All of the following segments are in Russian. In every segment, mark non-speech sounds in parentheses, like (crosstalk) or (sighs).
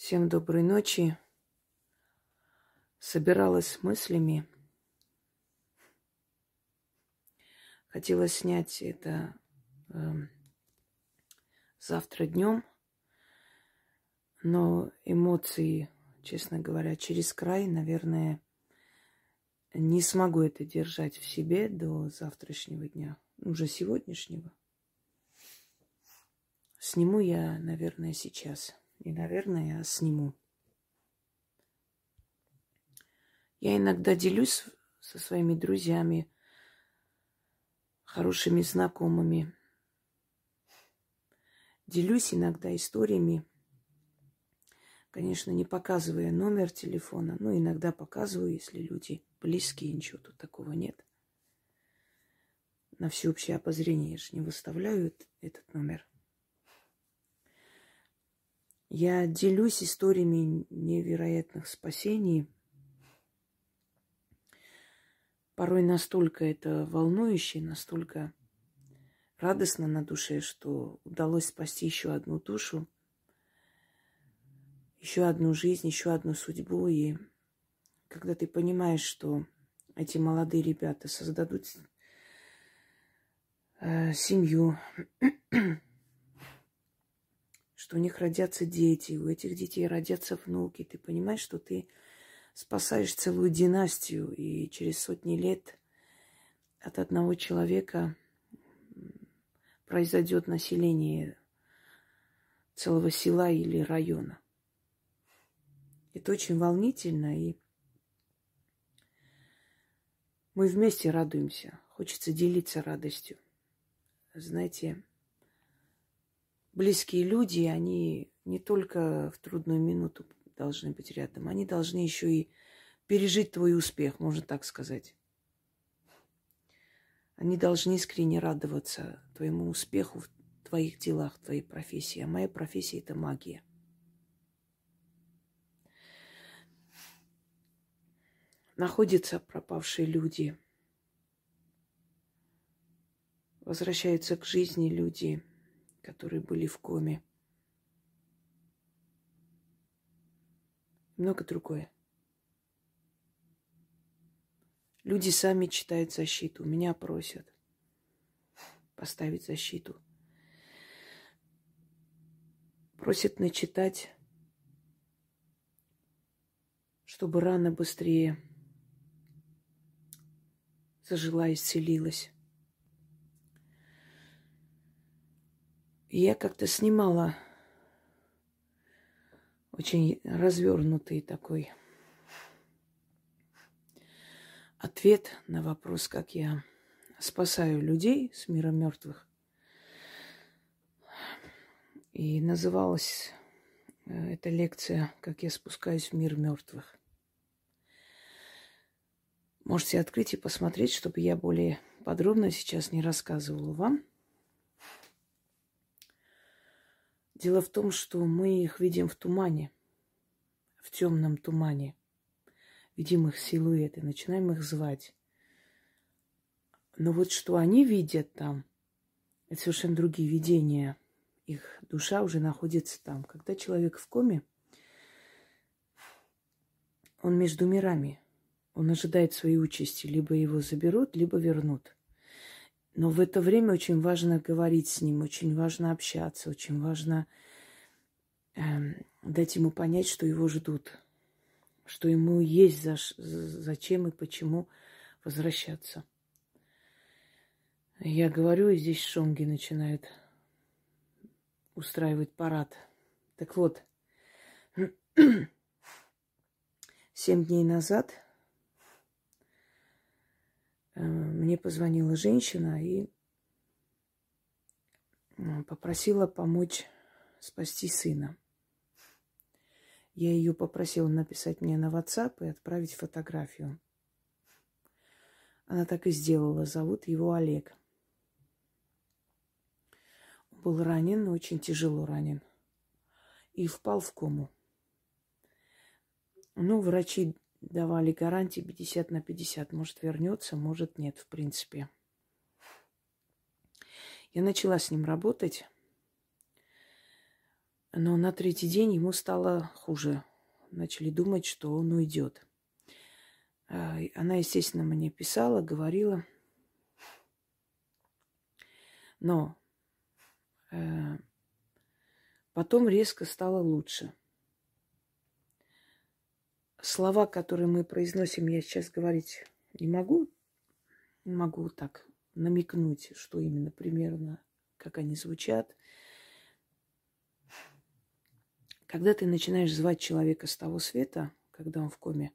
Всем доброй ночи. Собиралась с мыслями. Хотела снять это э, завтра днем, но эмоции, честно говоря, через край, наверное, не смогу это держать в себе до завтрашнего дня, уже сегодняшнего. Сниму я, наверное, сейчас. Не, наверное, а сниму. Я иногда делюсь со своими друзьями, хорошими знакомыми. Делюсь иногда историями, конечно, не показывая номер телефона, но иногда показываю, если люди близкие, ничего тут такого нет. На всеобщее обозрение я же не выставляю этот номер. Я делюсь историями невероятных спасений. Порой настолько это волнующе, настолько радостно на душе, что удалось спасти еще одну душу – еще одну жизнь, еще одну судьбу. И когда ты понимаешь, что эти молодые ребята создадут э, семью, (clears throat) что у них родятся дети, у этих детей родятся внуки, ты понимаешь, что ты спасаешь целую династию, и через сотни лет от одного человека произойдет население целого села или района. Это очень волнительно, и мы вместе радуемся. Хочется делиться радостью. Знаете, близкие люди, они не только в трудную минуту должны быть рядом, они должны еще и пережить твой успех, можно так сказать. Они должны искренне радоваться твоему успеху в твоих делах, в твоей профессии. А моя профессия – это магия – находятся пропавшие люди. Возвращаются к жизни люди, которые были в коме. Много другое. Люди сами читают защиту, меня просят поставить защиту. Просят начитать, чтобы рано быстрее зажила, исцелилась. Я как-то снимала очень развернутый такой ответ на вопрос, как я спасаю людей с мира мертвых. И называлась э, эта лекция «Как я спускаюсь в мир мертвых». Можете открыть и посмотреть, чтобы я более подробно сейчас не рассказывала вам. Дело в том, что мы их видим в тумане, в темном тумане. Видим их силуэты, начинаем их звать. Но вот что они видят там, это совершенно другие видения. Их душа уже находится там. Когда человек в коме, он между мирами – он ожидает своей участи. Либо его заберут, либо вернут. Но в это время очень важно говорить с ним, очень важно общаться, очень важно э, дать ему понять, что его ждут, что ему есть за, зачем и почему возвращаться. Я говорю, и здесь шонги начинают устраивать парад. Так вот, (clears throat) семь дней назад мне позвонила женщина и э, попросила помочь спасти сына. Я ее попросила написать мне на WhatsApp и отправить фотографию. Она так и сделала. Зовут его Олег. Он был ранен, очень тяжело ранен. И впал в кому. Ну, врачи давали гарантии 50 на 50. Может, вернется, может, нет, в принципе. Я начала с ним работать. Но на третий день ему стало хуже. Начали думать, что он уйдет. А, она, естественно, мне писала, говорила. Но э, потом резко стало лучше. Слова, которые мы произносим, я сейчас говорить не могу. Не могу так намекнуть, что именно примерно, как они звучат. Когда ты начинаешь звать человека с того света, когда он в коме,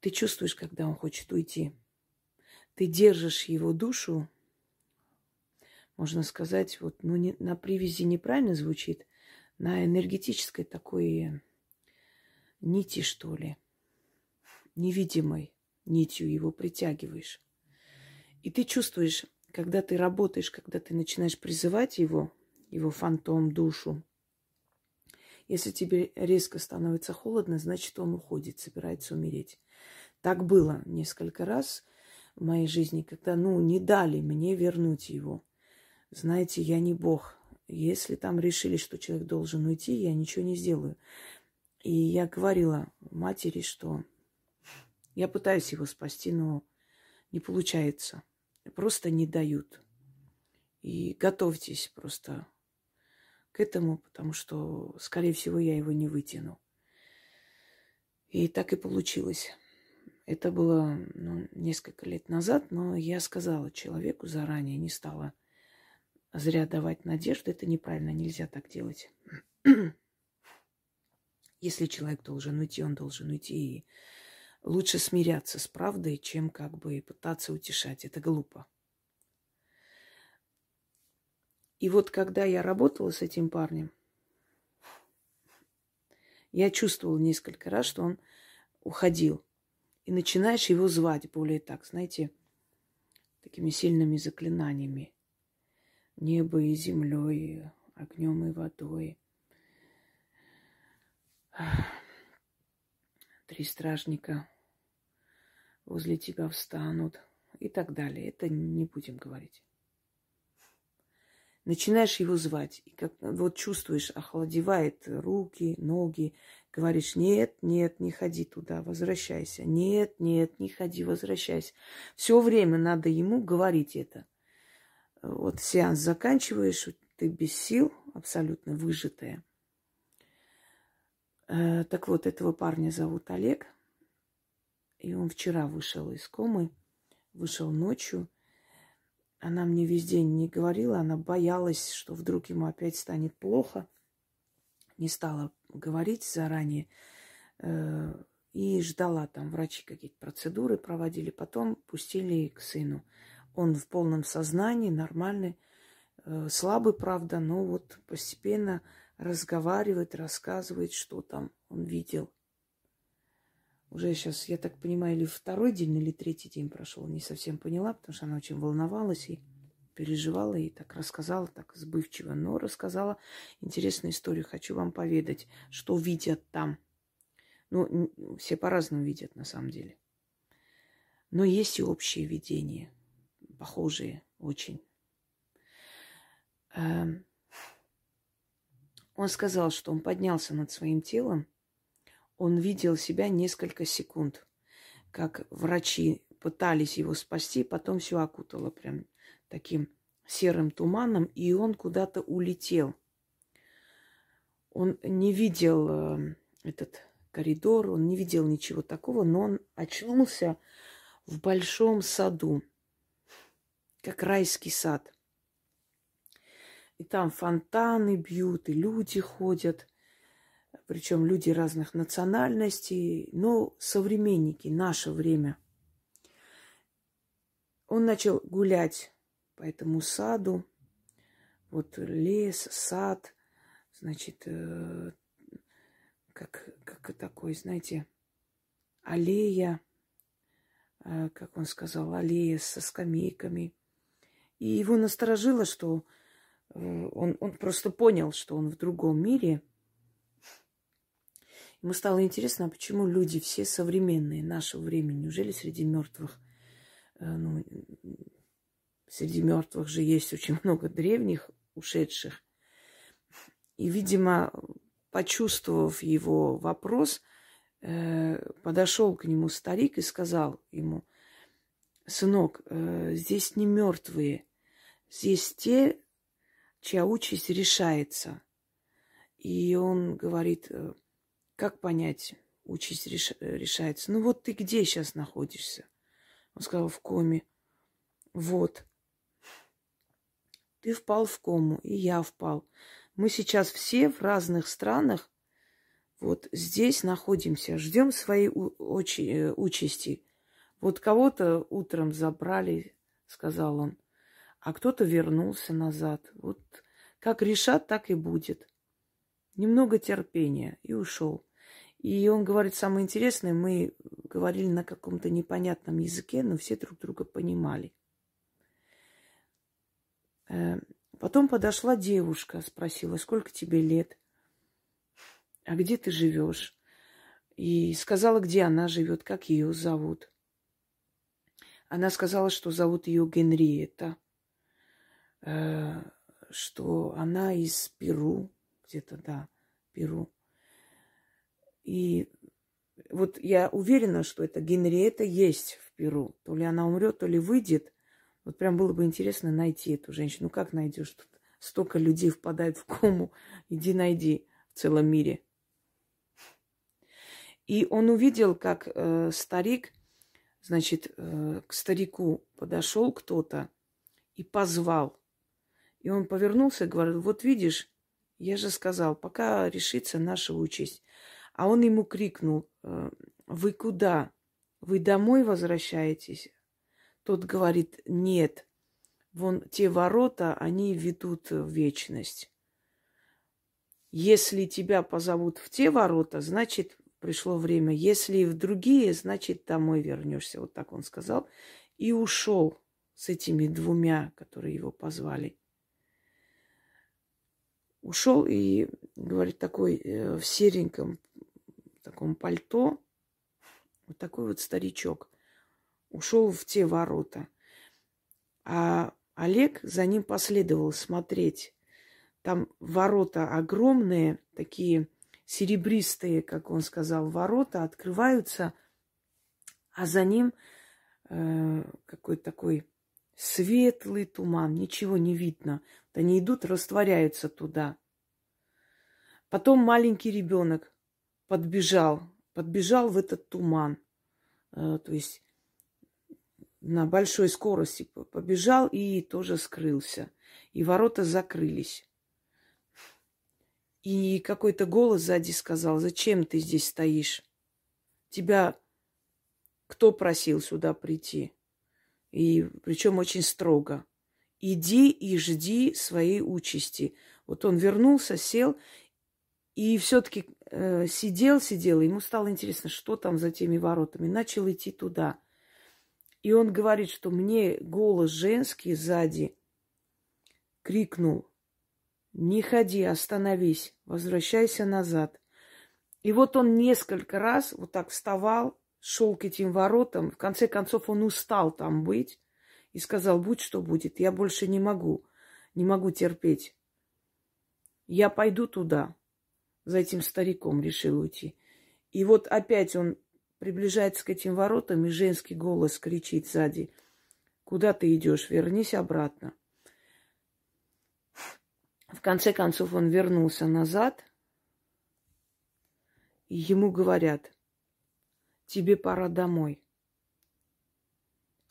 ты чувствуешь, когда он хочет уйти. Ты держишь его душу, можно сказать, вот, ну, не, на привязи неправильно звучит, на энергетической такой нити, что ли, невидимой нитью его притягиваешь. И ты чувствуешь, когда ты работаешь, когда ты начинаешь призывать его, его фантом, душу, если тебе резко становится холодно, значит, он уходит, собирается умереть. Так было несколько раз в моей жизни, когда, ну, не дали мне вернуть его. Знаете, я не бог. Если там решили, что человек должен уйти, я ничего не сделаю. И я говорила матери, что я пытаюсь его спасти, но не получается. Просто не дают. И готовьтесь просто к этому, потому что, скорее всего, я его не вытяну. И так и получилось. Это было ну, несколько лет назад, но я сказала человеку заранее, не стала зря давать надежду. Это неправильно, нельзя так делать. (clears throat) Если человек должен уйти, он должен уйти. И лучше смиряться с правдой, чем как бы пытаться утешать. Это глупо. И вот когда я работала с этим парнем, я чувствовала несколько раз, что он уходил. И начинаешь его звать более так, знаете, такими сильными заклинаниями. Небо и землей, огнем и водой. (sighs) Три стражника возле тебя встанут и так далее. Это не будем говорить начинаешь его звать, и как вот чувствуешь, охладевает руки, ноги, говоришь, нет, нет, не ходи туда, возвращайся, нет, нет, не ходи, возвращайся. Все время надо ему говорить это. Вот сеанс заканчиваешь, ты без сил, абсолютно выжатая. Э, так вот, этого парня зовут Олег, и он вчера вышел из комы, вышел ночью – она мне весь день не говорила, она боялась, что вдруг ему опять станет плохо. Не стала говорить заранее. Э, и ждала там, врачи какие-то процедуры проводили. Потом пустили к сыну. Он в полном сознании, нормальный. Э, слабый, правда, но вот постепенно разговаривает, рассказывает, что там он видел. Уже сейчас, я так понимаю, или второй день, или третий день прошел, не совсем поняла, потому что она очень волновалась и переживала, и так рассказала, так сбывчиво, но рассказала интересную историю. Хочу вам поведать, что видят там. Ну, все по-разному видят, на самом деле. Но есть и общие видения, похожие очень. Эм, он сказал, что он поднялся над своим телом, он видел себя несколько секунд, как врачи пытались его спасти, потом все окутало прям таким серым туманом, и он куда-то улетел. Он не видел э, этот коридор, он не видел ничего такого, но он очнулся в большом саду, как райский сад. И там фонтаны бьют, и люди ходят – причем люди разных национальностей, но современники, наше время. Он начал гулять по этому саду, вот лес, сад, значит, э, как, как такой, знаете, аллея, э, как он сказал, аллея со скамейками. И его насторожило, что он, он просто понял, что он в другом мире – Ему стало интересно, а почему люди все современные нашего времени, неужели среди мертвых, э, ну, среди мертвых же есть очень много древних, ушедших. И, видимо, почувствовав его вопрос, э, подошел к нему старик и сказал ему, сынок, э, здесь не мертвые, здесь те, чья участь решается. И он говорит, э, как понять, участь реш... решается? Ну вот ты где сейчас находишься? Он сказал, в коме. Вот. Ты впал в кому, и я впал. Мы сейчас все в разных странах вот здесь находимся, ждем своей э, участи. Вот кого-то утром забрали, сказал он, а кто-то вернулся назад. Вот как решат, так и будет. Немного терпения и ушел. И он говорит, самое интересное, мы говорили на каком-то непонятном языке, но все друг друга понимали. Э, потом подошла девушка, спросила, сколько тебе лет, а где ты живешь? И сказала, где она живет, как ее зовут. Она сказала, что зовут ее Генриетта, э, что она из Перу, где-то, да, Перу. И вот я уверена, что эта Генриетта есть в Перу. То ли она умрет, то ли выйдет. Вот прям было бы интересно найти эту женщину. Ну как найдешь? Тут столько людей впадает в кому. Иди найди в целом мире. И он увидел, как э, старик, значит, э, к старику подошел кто-то и позвал. И он повернулся и говорит, вот видишь, я же сказал, пока решится наша участь. А он ему крикнул, «Э, вы куда? Вы домой возвращаетесь? Тот говорит, нет, вон те ворота, они ведут в вечность. Если тебя позовут в те ворота, значит, пришло время. Если в другие, значит, домой вернешься. Вот так он сказал. И ушел с этими двумя, которые его позвали. Ушел и, говорит, такой э, в сереньком таком пальто, вот такой вот старичок, ушел в те ворота. А Олег за ним последовал смотреть. Там ворота огромные, такие серебристые, как он сказал, ворота открываются, а за ним э, какой-то такой светлый туман, ничего не видно. Вот они идут, растворяются туда. Потом маленький ребенок подбежал, подбежал в этот туман. Э, то есть на большой скорости побежал и тоже скрылся. И ворота закрылись. И какой-то голос сзади сказал, зачем ты здесь стоишь? Тебя кто просил сюда прийти? И причем очень строго. Иди и жди своей участи. Вот он вернулся, сел и все-таки э, сидел, сидел, ему стало интересно, что там за теми воротами. Начал идти туда. И он говорит, что мне голос женский сзади крикнул, не ходи, остановись, возвращайся назад. И вот он несколько раз вот так вставал, шел к этим воротам. В конце концов он устал там быть и сказал, будь что будет, я больше не могу, не могу терпеть. Я пойду туда за этим стариком решил уйти. И вот опять он приближается к этим воротам, и женский голос кричит сзади. Куда ты идешь? Вернись обратно. В конце концов он вернулся назад, и ему говорят, тебе пора домой.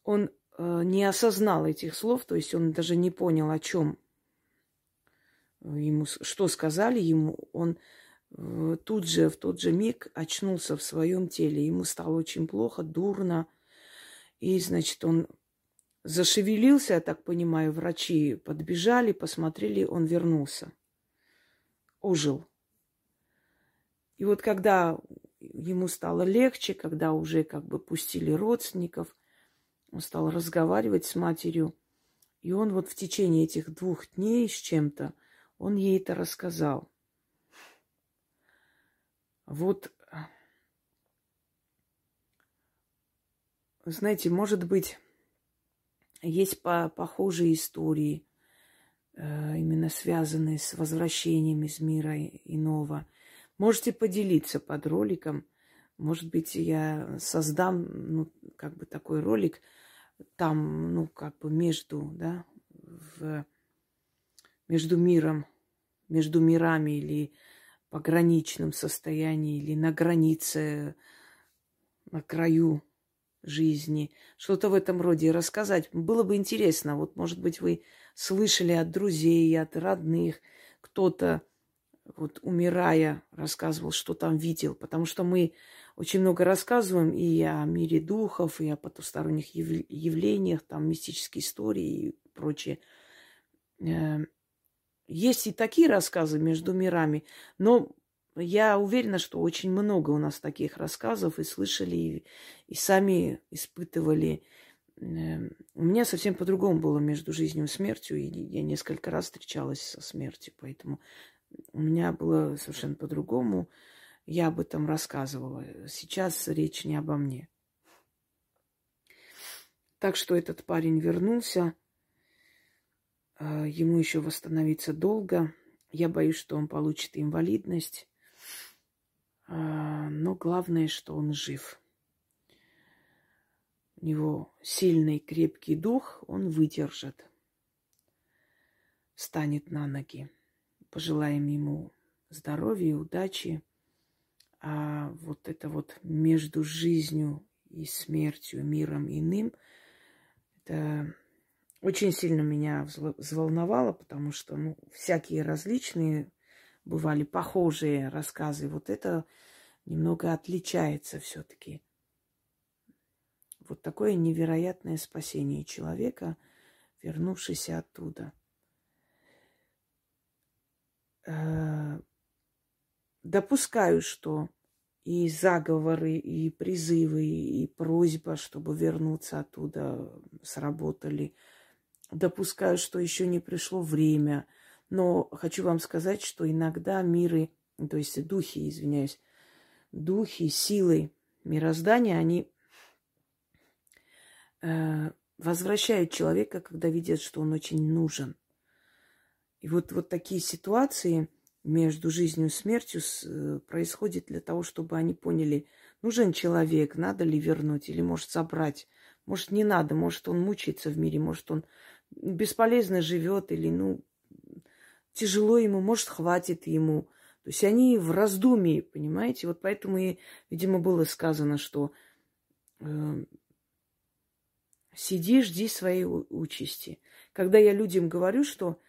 Он э, не осознал этих слов, то есть он даже не понял, о чем ему, что сказали ему. Он Э, тут же, в тот же миг очнулся в своем теле. Ему стало очень плохо, дурно. И, значит, он зашевелился, я так понимаю, врачи подбежали, посмотрели, он вернулся. Ожил. И вот когда ему стало легче, когда уже как бы пустили родственников, он стал разговаривать с матерью. И он вот в течение этих двух дней с чем-то, он ей это рассказал. Вот, знаете, может быть, есть по похожие истории. э, именно связанные с возвращением из мира иного. Можете поделиться под роликом. Может быть, я создам, ну, как бы такой ролик там, ну, как бы между, да, в, между миром, между мирами или пограничном состоянии, или на границе, на краю жизни, что-то в этом роде рассказать. Было бы интересно. Вот, может быть, вы слышали от друзей, от родных, кто-то, вот умирая, рассказывал, что там видел. Потому что мы очень много рассказываем и о мире духов, и о потусторонних явлениях, там мистические истории и прочее. Э, есть и такие рассказы между мирами, но я уверена, что очень много у нас таких рассказов и слышали, и, и сами испытывали. Эм, у меня совсем по-другому было между жизнью и смертью, и я несколько раз встречалась со смертью, поэтому у меня было совершенно по-другому. Я об этом рассказывала. Сейчас речь не обо мне. Так что этот парень вернулся. А, ему еще восстановиться долго. Я боюсь, что он получит инвалидность. А, но главное, что он жив. У него сильный, крепкий дух, он выдержит. Станет на ноги. Пожелаем ему здоровья, удачи. А вот это вот между жизнью и смертью, миром иным, это очень сильно меня взволновало, потому что ну, всякие различные бывали похожие рассказы. Вот это немного отличается все-таки. Вот такое невероятное спасение человека, вернувшийся оттуда. Э, допускаю, что и заговоры, и призывы, и просьба, чтобы вернуться оттуда, сработали. Допускаю, что еще не пришло время – но хочу вам сказать, что иногда миры, то есть духи, извиняюсь, духи, силы мироздания, они э, возвращают человека, когда видят, что он очень нужен. И вот, вот такие ситуации между жизнью и смертью э, происходят для того, чтобы они поняли, нужен человек, надо ли вернуть или может забрать. Может, не надо, может, он мучается в мире, может, он бесполезно живет или, ну, тяжело ему, может, хватит ему. То есть они в раздумии, понимаете? Вот поэтому и, видимо, было сказано, что э, сиди, жди своей участи. Когда я людям говорю, что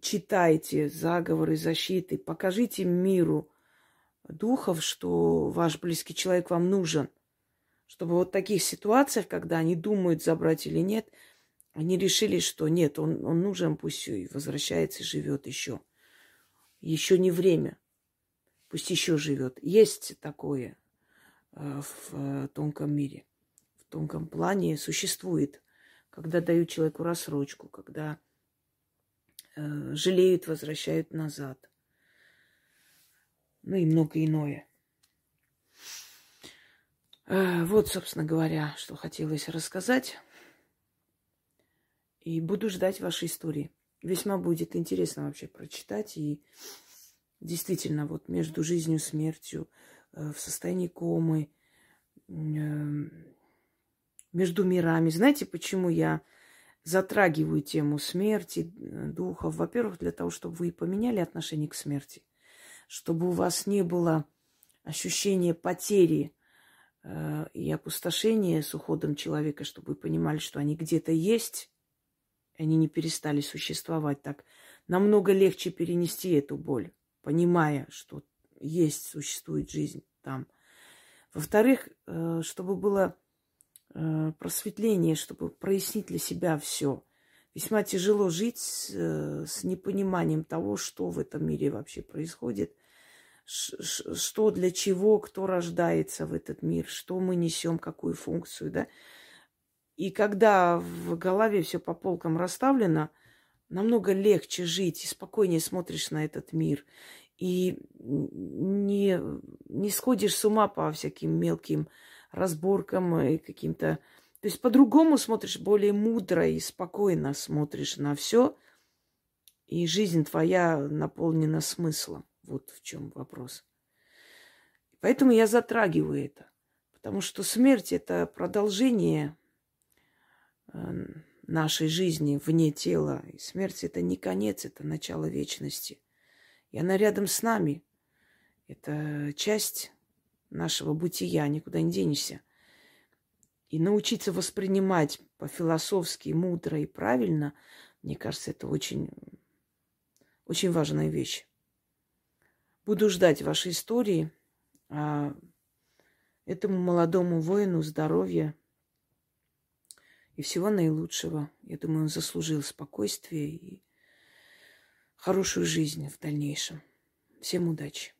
читайте заговоры, защиты, покажите миру духов, что ваш близкий человек вам нужен, чтобы вот в таких ситуациях, когда они думают забрать или нет – они решили, что нет, он, он нужен, пусть и возвращается и живет еще. Еще не время. Пусть еще живет. Есть такое э, в э, тонком мире. В тонком плане существует, когда дают человеку рассрочку, когда жалеют, возвращают назад. Ну и много иное. Вот, собственно говоря, что хотелось рассказать. И буду ждать вашей истории. Весьма будет интересно вообще прочитать. И действительно, вот между жизнью и смертью, э, в состоянии комы, э, между мирами. Знаете, почему я затрагиваю тему смерти, э, духов? Во-первых, для того, чтобы вы поменяли отношение к смерти. Чтобы у вас не было ощущения потери и опустошения с уходом человека, чтобы вы понимали, что они где-то есть, они не перестали существовать так. Намного легче перенести эту боль, понимая, что есть, существует жизнь там. Во-вторых, э, чтобы было э, просветление, чтобы прояснить для себя все. Весьма тяжело жить с, э, с непониманием того, что в этом мире вообще происходит, что для чего, кто рождается в этот мир, что мы несем, какую функцию, да. И когда в голове все по полкам расставлено, намного легче жить и спокойнее смотришь на этот мир. И не, не сходишь с ума по всяким мелким разборкам и каким-то... То есть по-другому смотришь, более мудро и спокойно смотришь на все. И жизнь твоя наполнена смыслом. Вот в чем вопрос. Поэтому я затрагиваю это. Потому что смерть это продолжение э, нашей жизни вне тела. И смерть это не конец, это начало вечности. И она рядом с нами. Это часть нашего бытия, никуда не денешься. И научиться воспринимать по-философски, мудро и правильно, мне кажется, это очень, очень важная вещь. Буду ждать вашей истории. А этому молодому воину здоровья и всего наилучшего. Я думаю, он заслужил спокойствие и хорошую жизнь в дальнейшем. Всем удачи!